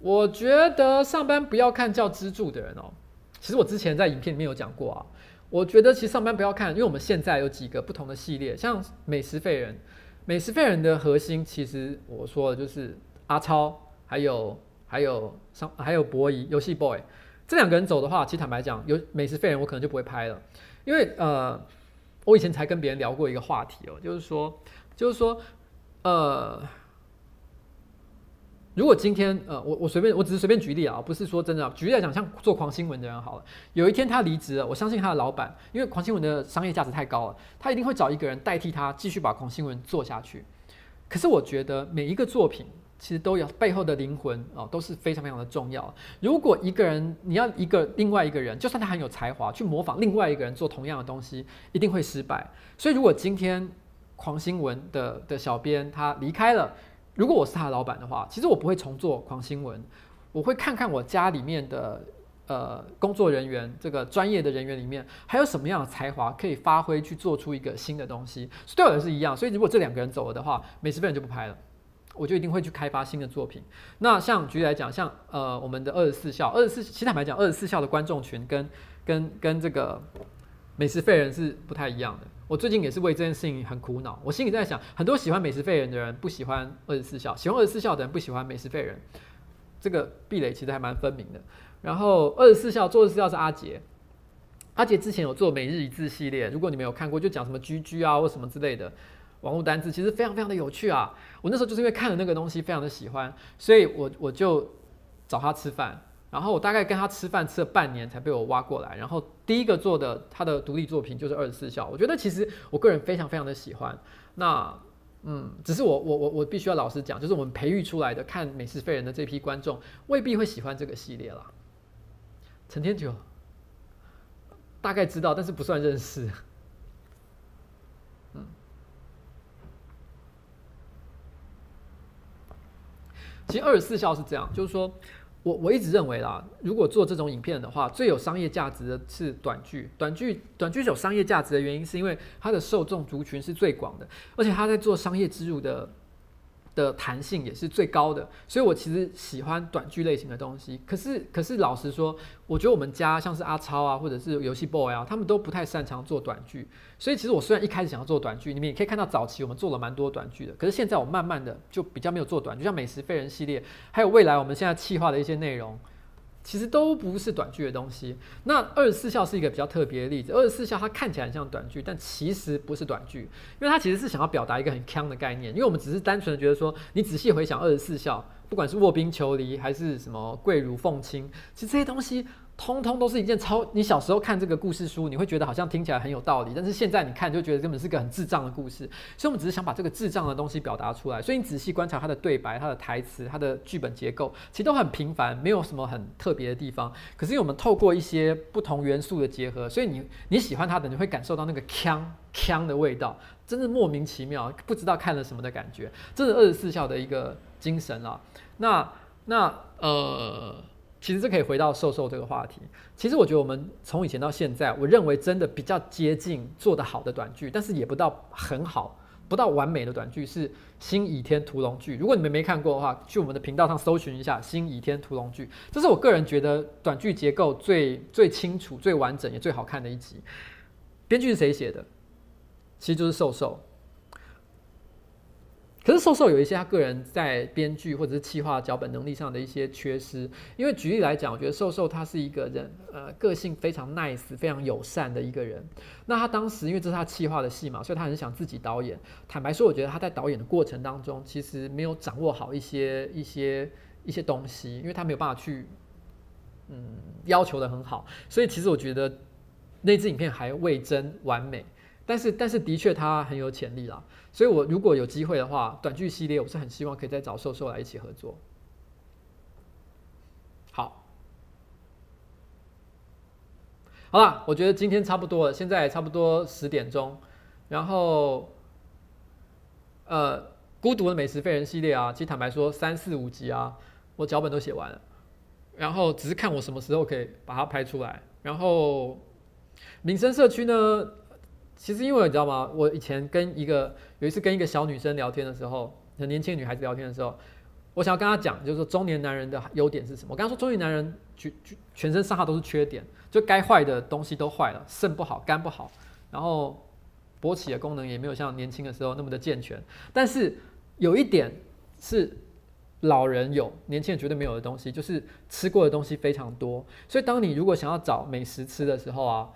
我觉得上班不要看叫支柱的人哦。其实我之前在影片里面有讲过啊，我觉得其实上班不要看，因为我们现在有几个不同的系列，像美食废人，美食废人的核心其实我说的就是阿超，还有还有上还有博弈游戏 boy 这两个人走的话，其实坦白讲，有美食废人我可能就不会拍了，因为呃，我以前才跟别人聊过一个话题哦，就是说就是说呃。如果今天，呃，我我随便，我只是随便举例啊，不是说真的。举例来讲，像做狂新闻的人好了，有一天他离职了，我相信他的老板，因为狂新闻的商业价值太高了，他一定会找一个人代替他，继续把狂新闻做下去。可是我觉得每一个作品其实都有背后的灵魂哦，都是非常非常的重要。如果一个人你要一个另外一个人，就算他很有才华，去模仿另外一个人做同样的东西，一定会失败。所以如果今天狂新闻的的小编他离开了，如果我是他的老板的话，其实我不会重做狂新闻，我会看看我家里面的。呃，工作人员这个专业的人员里面，还有什么样的才华可以发挥去做出一个新的东西？对我也是一样。所以如果这两个人走了的话，美食废人就不拍了，我就一定会去开发新的作品。那像举例来讲，像呃我们的二十四孝，二十四其实坦白讲，二十四孝的观众群跟跟跟这个美食废人是不太一样的。我最近也是为这件事情很苦恼。我心里在想，很多喜欢美食废人的人不喜欢二十四孝，喜欢二十四孝的人不喜欢美食废人，这个壁垒其实还蛮分明的。然后二十四孝做二十四孝是阿杰，阿杰之前有做每日一字系列，如果你没有看过，就讲什么居居啊或什么之类的网络单字，其实非常非常的有趣啊。我那时候就是因为看了那个东西，非常的喜欢，所以我我就找他吃饭，然后我大概跟他吃饭吃了半年才被我挖过来，然后第一个做的他的独立作品就是二十四孝，我觉得其实我个人非常非常的喜欢。那嗯，只是我我我我必须要老实讲，就是我们培育出来的看美食废人的这批观众未必会喜欢这个系列啦。陈天九，大概知道，但是不算认识。嗯，其实二十四孝是这样，就是说我我一直认为啦，如果做这种影片的话，最有商业价值的是短剧。短剧短剧有商业价值的原因，是因为它的受众族群是最广的，而且它在做商业植入的。的弹性也是最高的，所以我其实喜欢短剧类型的东西。可是，可是老实说，我觉得我们家像是阿超啊，或者是游戏 boy 啊，他们都不太擅长做短剧。所以，其实我虽然一开始想要做短剧，你们也可以看到早期我们做了蛮多短剧的。可是现在我慢慢的就比较没有做短剧，像美食废人系列，还有未来我们现在企划的一些内容。其实都不是短句的东西。那二十四孝是一个比较特别的例子。二十四孝它看起来很像短句，但其实不是短句，因为它其实是想要表达一个很腔的概念。因为我们只是单纯的觉得说，你仔细回想二十四孝，不管是卧冰求鲤还是什么跪乳奉亲，其实这些东西。通通都是一件超，你小时候看这个故事书，你会觉得好像听起来很有道理，但是现在你看就觉得根本是个很智障的故事。所以，我们只是想把这个智障的东西表达出来。所以，你仔细观察它的对白、它的台词、它的剧本结构，其实都很平凡，没有什么很特别的地方。可是，因为我们透过一些不同元素的结合，所以你你喜欢它的，你会感受到那个锵锵的味道，真的莫名其妙，不知道看了什么的感觉。这是二十四孝的一个精神啊。那那呃。其实这可以回到瘦瘦这个话题。其实我觉得我们从以前到现在，我认为真的比较接近做得好的短剧，但是也不到很好，不到完美的短剧是《新倚天屠龙记》。如果你们没看过的话，去我们的频道上搜寻一下《新倚天屠龙记》，这是我个人觉得短剧结构最最清楚、最完整也最好看的一集。编剧是谁写的？其实就是瘦瘦。可是瘦瘦有一些他个人在编剧或者是企划脚本能力上的一些缺失，因为举例来讲，我觉得瘦瘦他是一个人，呃，个性非常 nice、非常友善的一个人。那他当时因为这是他企划的戏嘛，所以他很想自己导演。坦白说，我觉得他在导演的过程当中，其实没有掌握好一些一些一些东西，因为他没有办法去，嗯，要求的很好。所以其实我觉得那支影片还未臻完美。但是，但是的确他很有潜力啦，所以我如果有机会的话，短剧系列我是很希望可以再找瘦瘦来一起合作。好，好了，我觉得今天差不多了，现在差不多十点钟，然后，呃，孤独的美食废人系列啊，其实坦白说三四五集啊，我脚本都写完了，然后只是看我什么时候可以把它拍出来，然后民生社区呢？其实因为你知道吗？我以前跟一个有一次跟一个小女生聊天的时候，很年轻女孩子聊天的时候，我想要跟她讲，就是说中年男人的优点是什么？我跟她说，中年男人全全身上下都是缺点，就该坏的东西都坏了，肾不好，肝不好，然后勃起的功能也没有像年轻的时候那么的健全。但是有一点是老人有，年轻人绝对没有的东西，就是吃过的东西非常多。所以当你如果想要找美食吃的时候啊。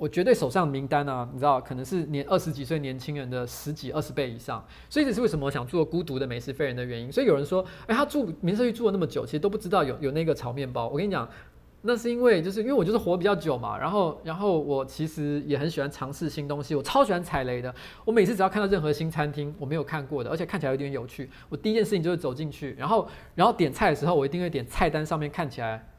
我绝对手上名单啊，你知道，可能是年二十几岁年轻人的十几二十倍以上，所以这是为什么我想做孤独的美食废人的原因。所以有人说，哎，他住民生社区住了那么久，其实都不知道有有那个炒面包。我跟你讲，那是因为就是因为我就是活比较久嘛，然后然后我其实也很喜欢尝试新东西，我超喜欢踩雷的。我每次只要看到任何新餐厅我没有看过的，而且看起来有点有趣，我第一件事情就是走进去，然后然后点菜的时候，我一定会点菜单上面看起来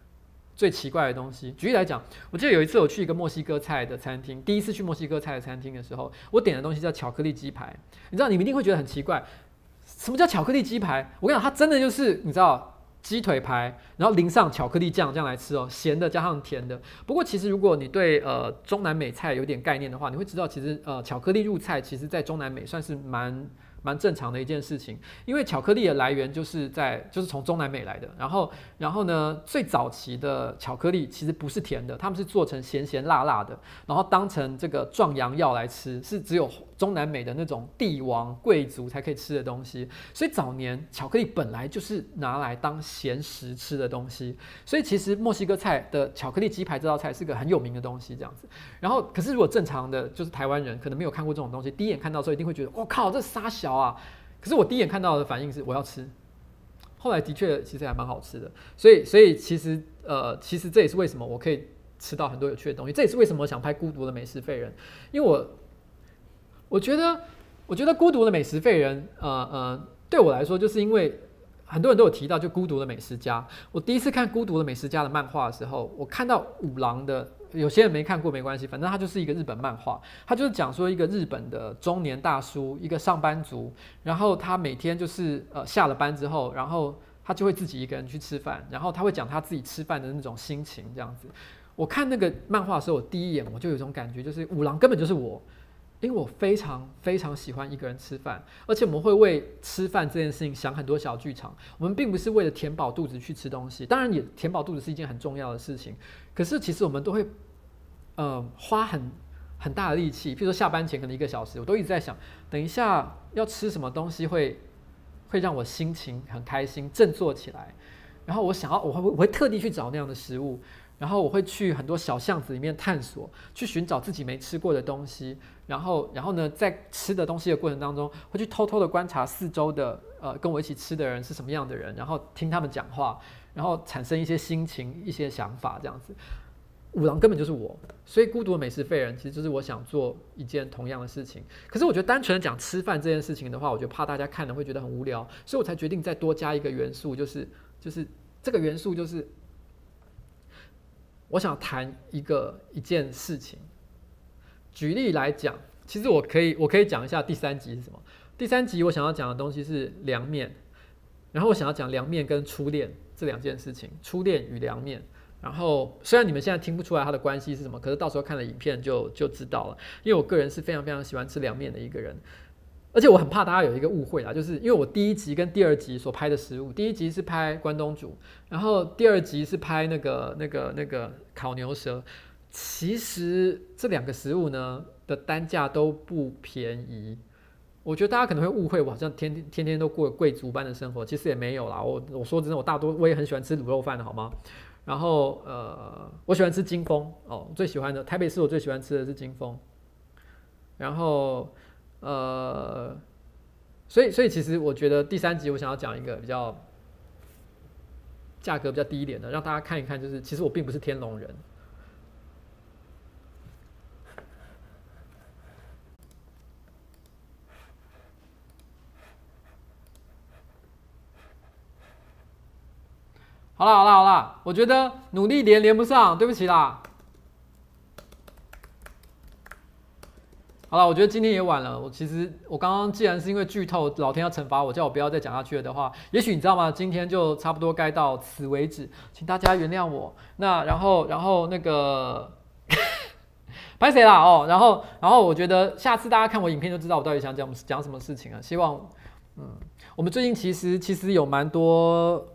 最奇怪的东西。举例来讲，我记得有一次我去一个墨西哥菜的餐厅，第一次去墨西哥菜的餐厅的时候，我点的东西叫巧克力鸡排，你知道你们一定会觉得很奇怪。什么叫巧克力鸡排？我跟你讲，它真的就是你知道鸡腿排，然后淋上巧克力酱这样来吃哦，咸的加上甜的。不过其实如果你对呃中南美菜有点概念的话，你会知道其实呃巧克力入菜，其实在中南美算是蛮。蛮正常的一件事情，因为巧克力的来源就是在就是从中南美来的。然后，然后呢，最早期的巧克力其实不是甜的，他们是做成咸咸辣辣的，然后当成这个壮阳药来吃，是只有中南美的那种帝王贵族才可以吃的东西。所以早年巧克力本来就是拿来当咸食吃的东西。所以其实墨西哥菜的巧克力鸡排这道菜是个很有名的东西，这样子。然后，可是如果正常的就是台湾人可能没有看过这种东西，第一眼看到的时候一定会觉得，我靠，这沙小。啊！可是我第一眼看到的反应是我要吃，后来的确其实还蛮好吃的，所以所以其实呃其实这也是为什么我可以吃到很多有趣的东西，这也是为什么想拍《孤独的美食废人》，因为我我觉得我觉得《孤独的美食废人》呃呃对我来说，就是因为很多人都有提到就《孤独的美食家》，我第一次看《孤独的美食家》的漫画的时候，我看到五郎的。有些人没看过没关系，反正他就是一个日本漫画，他就是讲说一个日本的中年大叔，一个上班族，然后他每天就是呃下了班之后，然后他就会自己一个人去吃饭，然后他会讲他自己吃饭的那种心情这样子。我看那个漫画的时候，我第一眼我就有一种感觉，就是五郎根本就是我。因为我非常非常喜欢一个人吃饭，而且我们会为吃饭这件事情想很多小剧场。我们并不是为了填饱肚子去吃东西，当然也填饱肚子是一件很重要的事情。可是其实我们都会，呃，花很很大的力气，譬如说下班前可能一个小时，我都一直在想，等一下要吃什么东西会会让我心情很开心，振作起来。然后我想要，我会我会特地去找那样的食物。然后我会去很多小巷子里面探索，去寻找自己没吃过的东西。然后，然后呢，在吃的东西的过程当中，会去偷偷的观察四周的呃跟我一起吃的人是什么样的人，然后听他们讲话，然后产生一些心情、一些想法这样子。五郎根本就是我，所以孤独的美食废人其实就是我想做一件同样的事情。可是我觉得单纯的讲吃饭这件事情的话，我觉得怕大家看了会觉得很无聊，所以我才决定再多加一个元素，就是就是这个元素就是。我想谈一个一件事情，举例来讲，其实我可以我可以讲一下第三集是什么。第三集我想要讲的东西是凉面，然后我想要讲凉面跟初恋这两件事情，初恋与凉面。然后虽然你们现在听不出来它的关系是什么，可是到时候看了影片就就知道了。因为我个人是非常非常喜欢吃凉面的一个人。而且我很怕大家有一个误会啦，就是因为我第一集跟第二集所拍的食物，第一集是拍关东煮，然后第二集是拍那个那个那个烤牛舌。其实这两个食物呢的单价都不便宜。我觉得大家可能会误会，我好像天天天天都过贵族般的生活，其实也没有啦。我我说真的，我大多我也很喜欢吃卤肉饭的好吗？然后呃，我喜欢吃金峰哦，最喜欢的台北市我最喜欢吃的是金峰，然后。呃，所以所以其实我觉得第三集我想要讲一个比较价格比较低一点的，让大家看一看，就是其实我并不是天龙人。好了好了好了，我觉得努力连连不上，对不起啦。好了，我觉得今天也晚了。我其实我刚刚既然是因为剧透，老天要惩罚我，叫我不要再讲下去了的话，也许你知道吗？今天就差不多该到此为止，请大家原谅我。那然后然后那个，拍谁啦？哦，然后然后我觉得下次大家看我影片就知道我到底想讲讲什么事情了。希望嗯，我们最近其实其实有蛮多，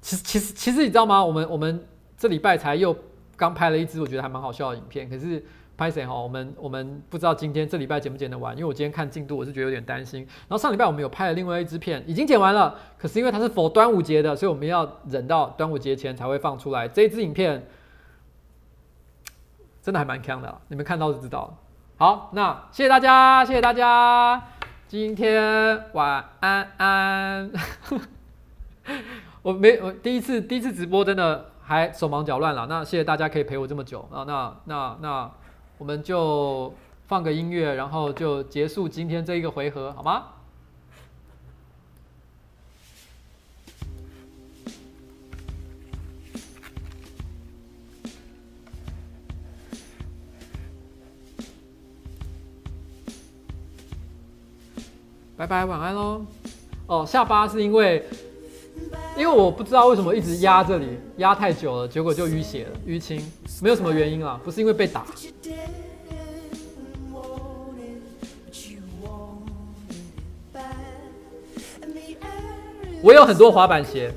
其实其实其实你知道吗？我们我们这礼拜才又刚拍了一支我觉得还蛮好笑的影片，可是。拍谁哈？我们我们不知道今天这礼拜剪不剪得完，因为我今天看进度，我是觉得有点担心。然后上礼拜我们有拍了另外一支片，已经剪完了，可是因为它是否端午节的，所以我们要忍到端午节前才会放出来。这一支影片真的还蛮锵的，你们看到就知道。好，那谢谢大家，谢谢大家，今天晚安安。我没我第一次第一次直播真的。还手忙脚乱了。那谢谢大家可以陪我这么久啊，那那那我们就放个音乐，然后就结束今天这一个回合，好吗？拜拜，晚安喽。哦，下巴是因为，因为我不知道为什么一直压这里，压太久了，结果就淤血了，淤青，没有什么原因啊，不是因为被打。我有很多滑板鞋。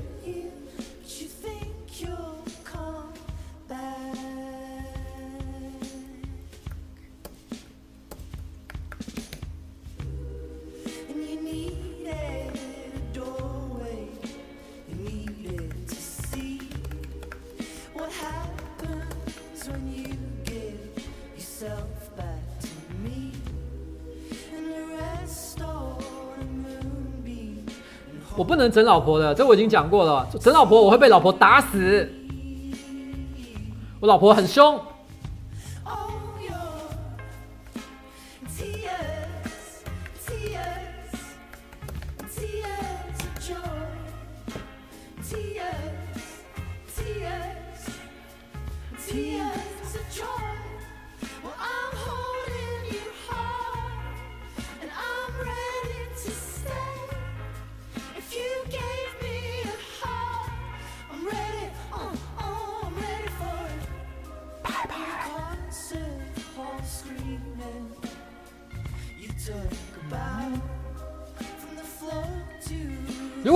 我不能整老婆的，这我已经讲过了。整老婆我会被老婆打死，我老婆很凶。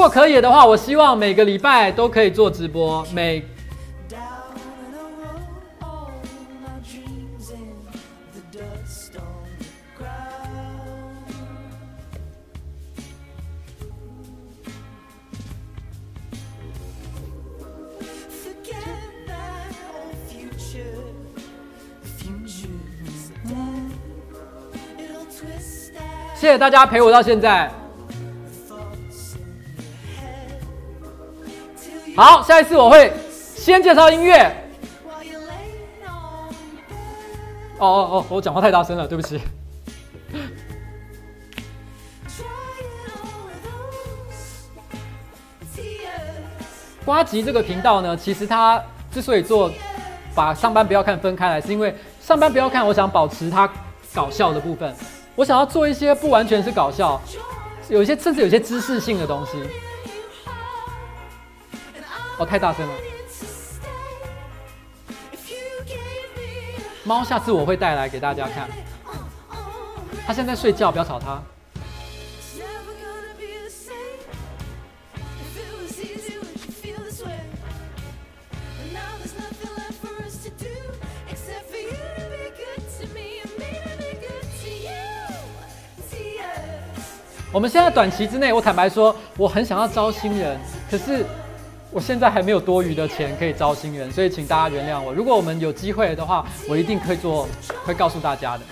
如果可以的话，我希望每个礼拜都可以做直播。每谢谢大家陪我到现在。好，下一次我会先介绍音乐。哦哦哦，我讲话太大声了，对不起。呱吉这个频道呢，其实它之所以做把上班不要看分开来，是因为上班不要看，我想保持它搞笑的部分，我想要做一些不完全是搞笑，有一些甚至有些知识性的东西。哦，太大声了！猫，下次我会带来给大家看。它现在在睡觉，不要吵它。我们现在短期之内，我坦白说，我很想要招新人，可是。我现在还没有多余的钱可以招新人，所以请大家原谅我。如果我们有机会的话，我一定可以做，会告诉大家的。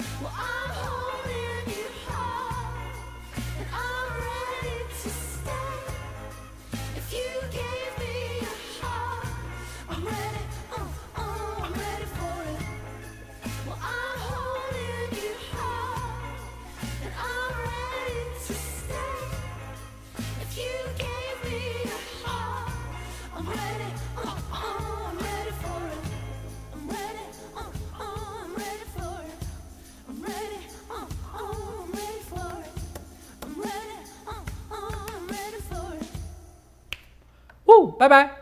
拜拜。